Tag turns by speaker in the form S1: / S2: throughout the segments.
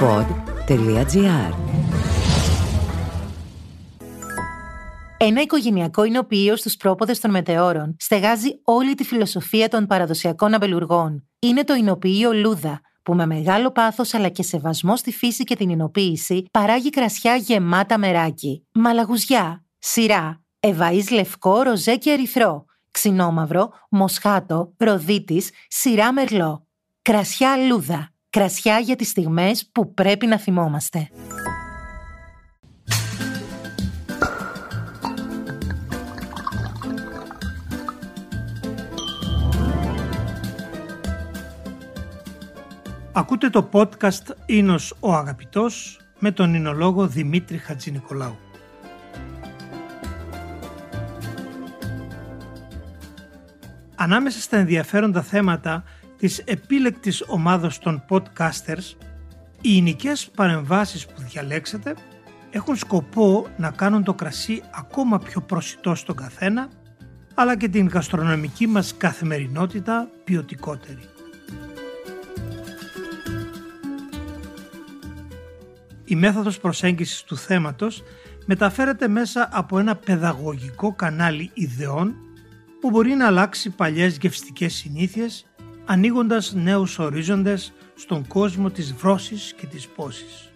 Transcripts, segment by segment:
S1: pod.gr Ένα οικογενειακό εινοποιείο στους πρόποδες των μετεώρων στεγάζει όλη τη φιλοσοφία των παραδοσιακών αμπελουργών. Είναι το εινοποιείο Λούδα, που με μεγάλο πάθος αλλά και σεβασμό στη φύση και την εινοποίηση παράγει κρασιά γεμάτα μεράκι, μαλαγουζιά, σειρά, ευαΐς λευκό, ροζέ και ερυθρό, ξινόμαυρο, μοσχάτο, ροδίτης, σειρά μερλό. Κρασιά Λούδα. Κρασιά για τις στιγμές που πρέπει να θυμόμαστε.
S2: Ακούτε το podcast «Ίνος ο Αγαπητός» με τον εινολόγο Δημήτρη Χατζηνικολάου. Ανάμεσα στα ενδιαφέροντα θέματα της επίλεκτης ομάδος των podcasters, οι εινικές παρεμβάσεις που διαλέξατε έχουν σκοπό να κάνουν το κρασί ακόμα πιο προσιτό στον καθένα, αλλά και την γαστρονομική μας καθημερινότητα ποιοτικότερη. Η μέθοδος προσέγγισης του θέματος μεταφέρεται μέσα από ένα παιδαγωγικό κανάλι ιδεών που μπορεί να αλλάξει παλιές γευστικές συνήθειες ανοίγοντας νέους ορίζοντες στον κόσμο της βρώσης και της πόσης.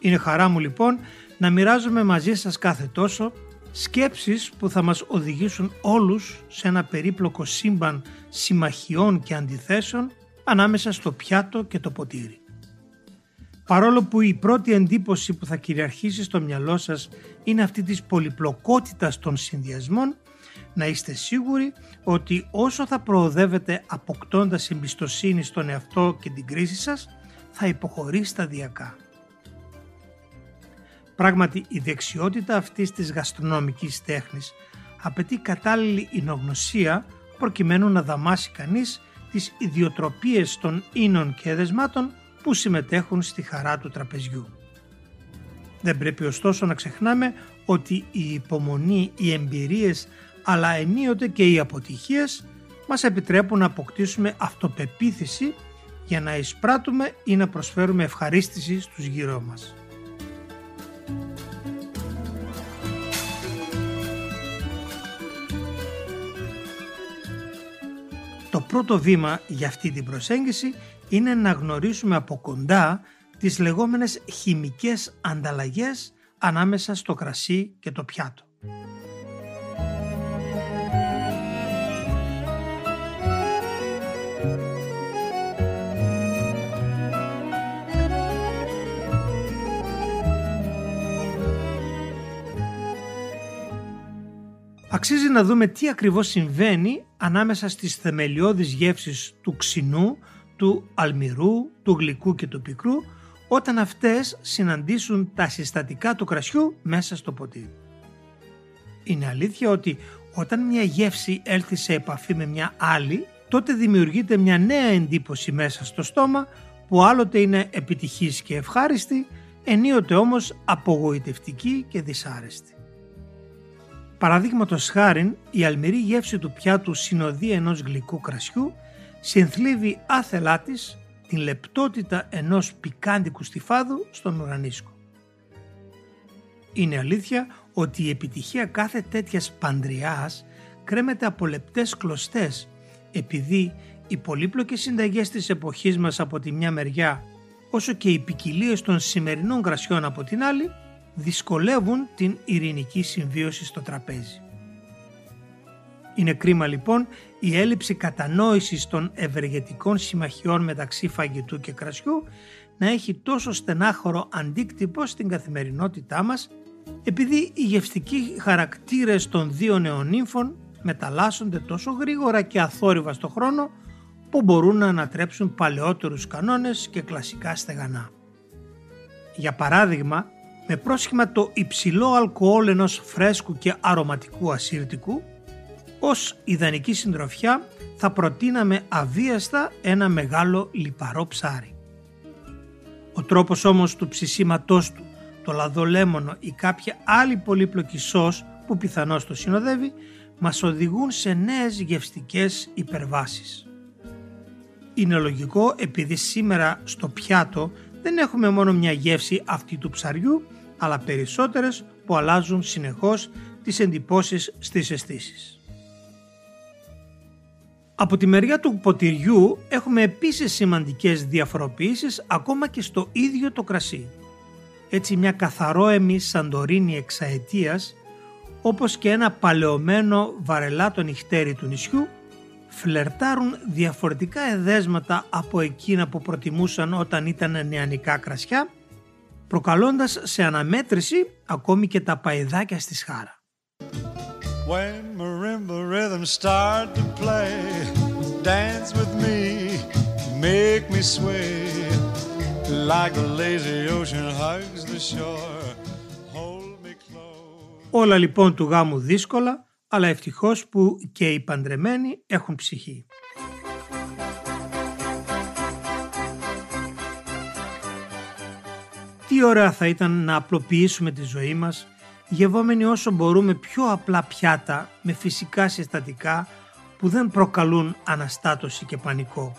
S2: Είναι χαρά μου λοιπόν να μοιράζομαι μαζί σας κάθε τόσο σκέψεις που θα μας οδηγήσουν όλους σε ένα περίπλοκο σύμπαν συμμαχιών και αντιθέσεων ανάμεσα στο πιάτο και το ποτήρι. Παρόλο που η πρώτη εντύπωση που θα κυριαρχήσει στο μυαλό σας είναι αυτή της πολυπλοκότητας των συνδυασμών, να είστε σίγουροι ότι όσο θα προοδεύετε αποκτώντας εμπιστοσύνη στον εαυτό και την κρίση σας, θα υποχωρεί σταδιακά. Πράγματι, η δεξιότητα αυτής της γαστρονομικής τέχνης απαιτεί κατάλληλη εινογνωσία προκειμένου να δαμάσει κανείς τις ιδιοτροπίες των ίνων και εδεσμάτων που συμμετέχουν στη χαρά του τραπεζιού. Δεν πρέπει ωστόσο να ξεχνάμε ότι η υπομονή, οι εμπειρίες αλλά ενίοτε και οι αποτυχίες μας επιτρέπουν να αποκτήσουμε αυτοπεποίθηση για να εισπράττουμε ή να προσφέρουμε ευχαρίστηση στους γύρω μας. Το πρώτο βήμα για αυτή την προσέγγιση είναι να γνωρίσουμε από κοντά τις λεγόμενες χημικές ανταλλαγές ανάμεσα στο κρασί και το πιάτο. Αξίζει να δούμε τι ακριβώς συμβαίνει ανάμεσα στις θεμελιώδεις γεύσεις του ξινού, του αλμυρού, του γλυκού και του πικρού όταν αυτές συναντήσουν τα συστατικά του κρασιού μέσα στο ποτήρι. Είναι αλήθεια ότι όταν μια γεύση έλθει σε επαφή με μια άλλη, τότε δημιουργείται μια νέα εντύπωση μέσα στο στόμα που άλλοτε είναι επιτυχής και ευχάριστη, ενίοτε όμως απογοητευτική και δυσάρεστη. Παραδείγματος χάριν, η αλμυρή γεύση του πιάτου συνοδεία ενός γλυκού κρασιού συνθλίβει άθελά της την λεπτότητα ενός πικάντικου στιφάδου στον ουρανίσκο. Είναι αλήθεια ότι η επιτυχία κάθε τέτοιας παντριάς κρέμεται από λεπτές κλωστές επειδή οι πολύπλοκες συνταγές της εποχής μας από τη μια μεριά όσο και οι ποικιλίες των σημερινών κρασιών από την άλλη δυσκολεύουν την ειρηνική συμβίωση στο τραπέζι. Είναι κρίμα λοιπόν η έλλειψη κατανόησης των ευεργετικών συμμαχιών μεταξύ φαγητού και κρασιού να έχει τόσο στενάχωρο αντίκτυπο στην καθημερινότητά μας επειδή οι γευστικοί χαρακτήρες των δύο νεονύμφων μεταλλάσσονται τόσο γρήγορα και αθόρυβα στο χρόνο που μπορούν να ανατρέψουν παλαιότερους κανόνες και κλασικά στεγανά. Για παράδειγμα, με πρόσχημα το υψηλό αλκοόλ ενός φρέσκου και αρωματικού ασύρτικου, ως ιδανική συντροφιά θα προτείναμε αβίαστα ένα μεγάλο λιπαρό ψάρι. Ο τρόπος όμως του ψησίματός του, το λαδολέμονο ή κάποια άλλη πολύπλοκη σως που πιθανώς το συνοδεύει, μας οδηγούν σε νέες γευστικές υπερβάσεις. Είναι λογικό επειδή σήμερα στο πιάτο δεν έχουμε μόνο μια γεύση αυτή του ψαριού, αλλά περισσότερες που αλλάζουν συνεχώς τις εντυπώσεις στις αισθήσεις. Από τη μεριά του ποτηριού έχουμε επίσης σημαντικές διαφοροποιήσεις ακόμα και στο ίδιο το κρασί. Έτσι μια καθαρόεμη σαντορίνη εξαετίας όπως και ένα παλαιωμένο βαρελάτο νυχτέρι του νησιού φλερτάρουν διαφορετικά εδέσματα από εκείνα που προτιμούσαν όταν ήταν νεανικά κρασιά προκαλώντας σε αναμέτρηση ακόμη και τα παϊδάκια στη σχάρα. When marimba rhythms start to play Dance with me, make me sway Like the lazy ocean hugs the shore Hold me close Όλα λοιπόν του γάμου δύσκολα αλλά ευτυχώς που και οι παντρεμένοι έχουν ψυχή. Τι ωραία θα ήταν να απλοποιήσουμε τη ζωή μας γευόμενοι όσο μπορούμε πιο απλά πιάτα με φυσικά συστατικά που δεν προκαλούν αναστάτωση και πανικό.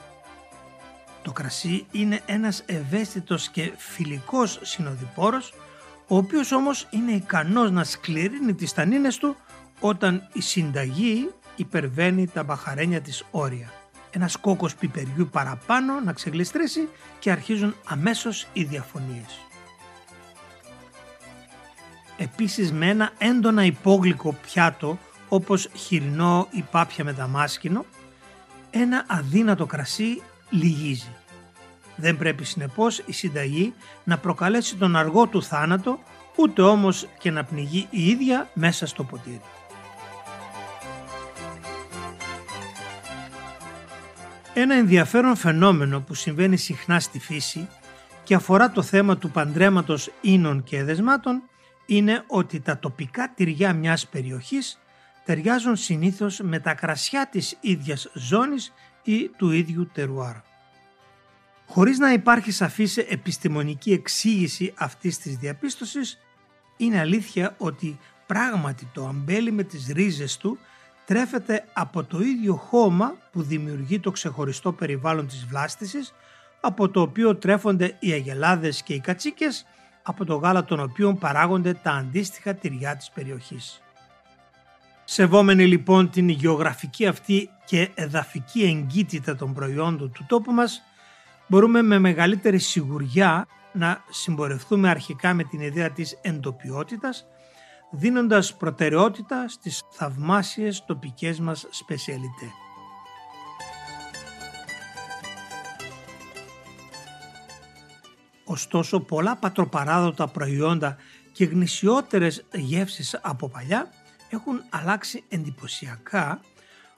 S2: Το κρασί είναι ένας ευαίσθητος και φιλικός συνοδοιπόρος ο οποίος όμως είναι ικανός να σκληρύνει τις τανίνες του όταν η συνταγή υπερβαίνει τα μπαχαρένια της όρια. Ένας κόκκος πιπεριού παραπάνω να ξεγλιστρήσει και αρχίζουν αμέσως οι διαφωνίες. Επίσης με ένα έντονα υπόγλυκο πιάτο όπως χοιρινό ή πάπια με δαμάσκηνο, ένα αδύνατο κρασί λυγίζει. Δεν πρέπει συνεπώς η συνταγή να προκαλέσει τον αργό του θάνατο, ούτε όμως και να πνιγεί η ίδια μέσα στο ποτήρι. Ένα ενδιαφέρον φαινόμενο που συμβαίνει συχνά στη φύση και αφορά το θέμα του παντρέματος ίνων και εδεσμάτων είναι ότι τα τοπικά τυριά μιας περιοχής ταιριάζουν συνήθως με τα κρασιά της ίδιας ζώνης ή του ίδιου τερουάρ. Χωρίς να υπάρχει σαφής επιστημονική εξήγηση αυτής της διαπίστωσης, είναι αλήθεια ότι πράγματι το αμπέλι με τις ρίζες του τρέφεται από το ίδιο χώμα που δημιουργεί το ξεχωριστό περιβάλλον της βλάστησης, από το οποίο τρέφονται οι αγελάδες και οι κατσίκες, από το γάλα των οποίων παράγονται τα αντίστοιχα τυριά της περιοχής. Σεβόμενοι λοιπόν την γεωγραφική αυτή και εδαφική εγκύτητα των προϊόντων του τόπου μας, μπορούμε με μεγαλύτερη σιγουριά να συμπορευτούμε αρχικά με την ιδέα της εντοπιότητας, δίνοντας προτεραιότητα στις θαυμάσιες τοπικές μας σπεσιαλιτέ. Ωστόσο πολλά πατροπαράδοτα προϊόντα και γνησιότερες γεύσεις από παλιά έχουν αλλάξει εντυπωσιακά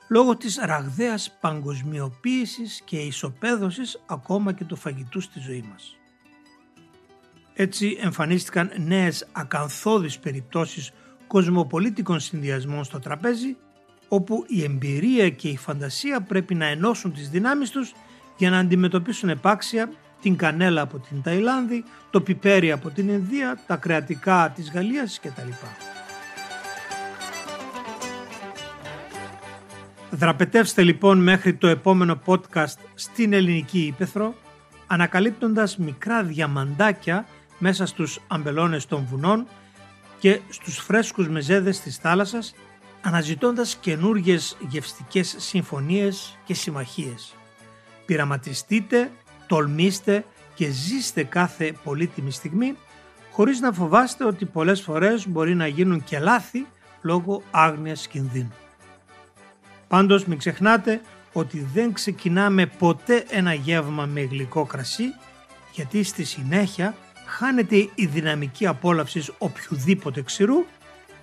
S2: λόγω της ραγδαίας παγκοσμιοποίησης και ισοπαίδωσης ακόμα και του φαγητού στη ζωή μας. Έτσι εμφανίστηκαν νέες ακαθόδεις περιπτώσεις κοσμοπολίτικων συνδυασμών στο τραπέζι όπου η εμπειρία και η φαντασία πρέπει να ενώσουν τις δυνάμεις τους για να αντιμετωπίσουν επάξια την κανέλα από την Ταϊλάνδη, το πιπέρι από την Ινδία, τα κρεατικά της Γαλλίας κτλ. Δραπετεύστε λοιπόν μέχρι το επόμενο podcast στην ελληνική ύπεθρο, ανακαλύπτοντας μικρά διαμαντάκια μέσα στους αμπελώνες των βουνών και στους φρέσκους μεζέδες της θάλασσας, αναζητώντας καινούργιες γευστικές συμφωνίες και συμμαχίες. Πειραματιστείτε, τολμήστε και ζήστε κάθε πολύτιμη στιγμή, χωρίς να φοβάστε ότι πολλές φορές μπορεί να γίνουν και λάθη λόγω άγνοιας κινδύνου. Πάντως μην ξεχνάτε ότι δεν ξεκινάμε ποτέ ένα γεύμα με γλυκό κρασί, γιατί στη συνέχεια χάνεται η δυναμική απόλαυσης οποιοδήποτε ξηρού,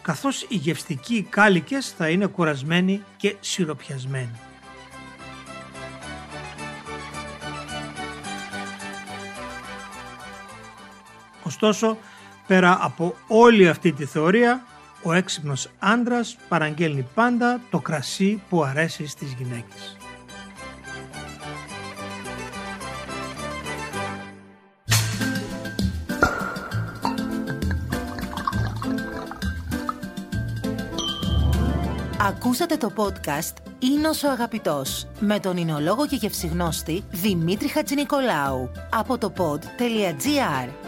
S2: καθώς οι γευστικοί κάλικες θα είναι κουρασμένοι και σιροπιασμένοι. Ωστόσο, πέρα από όλη αυτή τη θεωρία, ο έξυπνος άντρας παραγγέλνει πάντα το κρασί που αρέσει στις γυναίκες.
S1: Ακούσατε το podcast είναι ο αγαπητός με τον εινολόγο και γευσιγνώστη Δημήτρη Χατζηνικολάου από το pod.gr.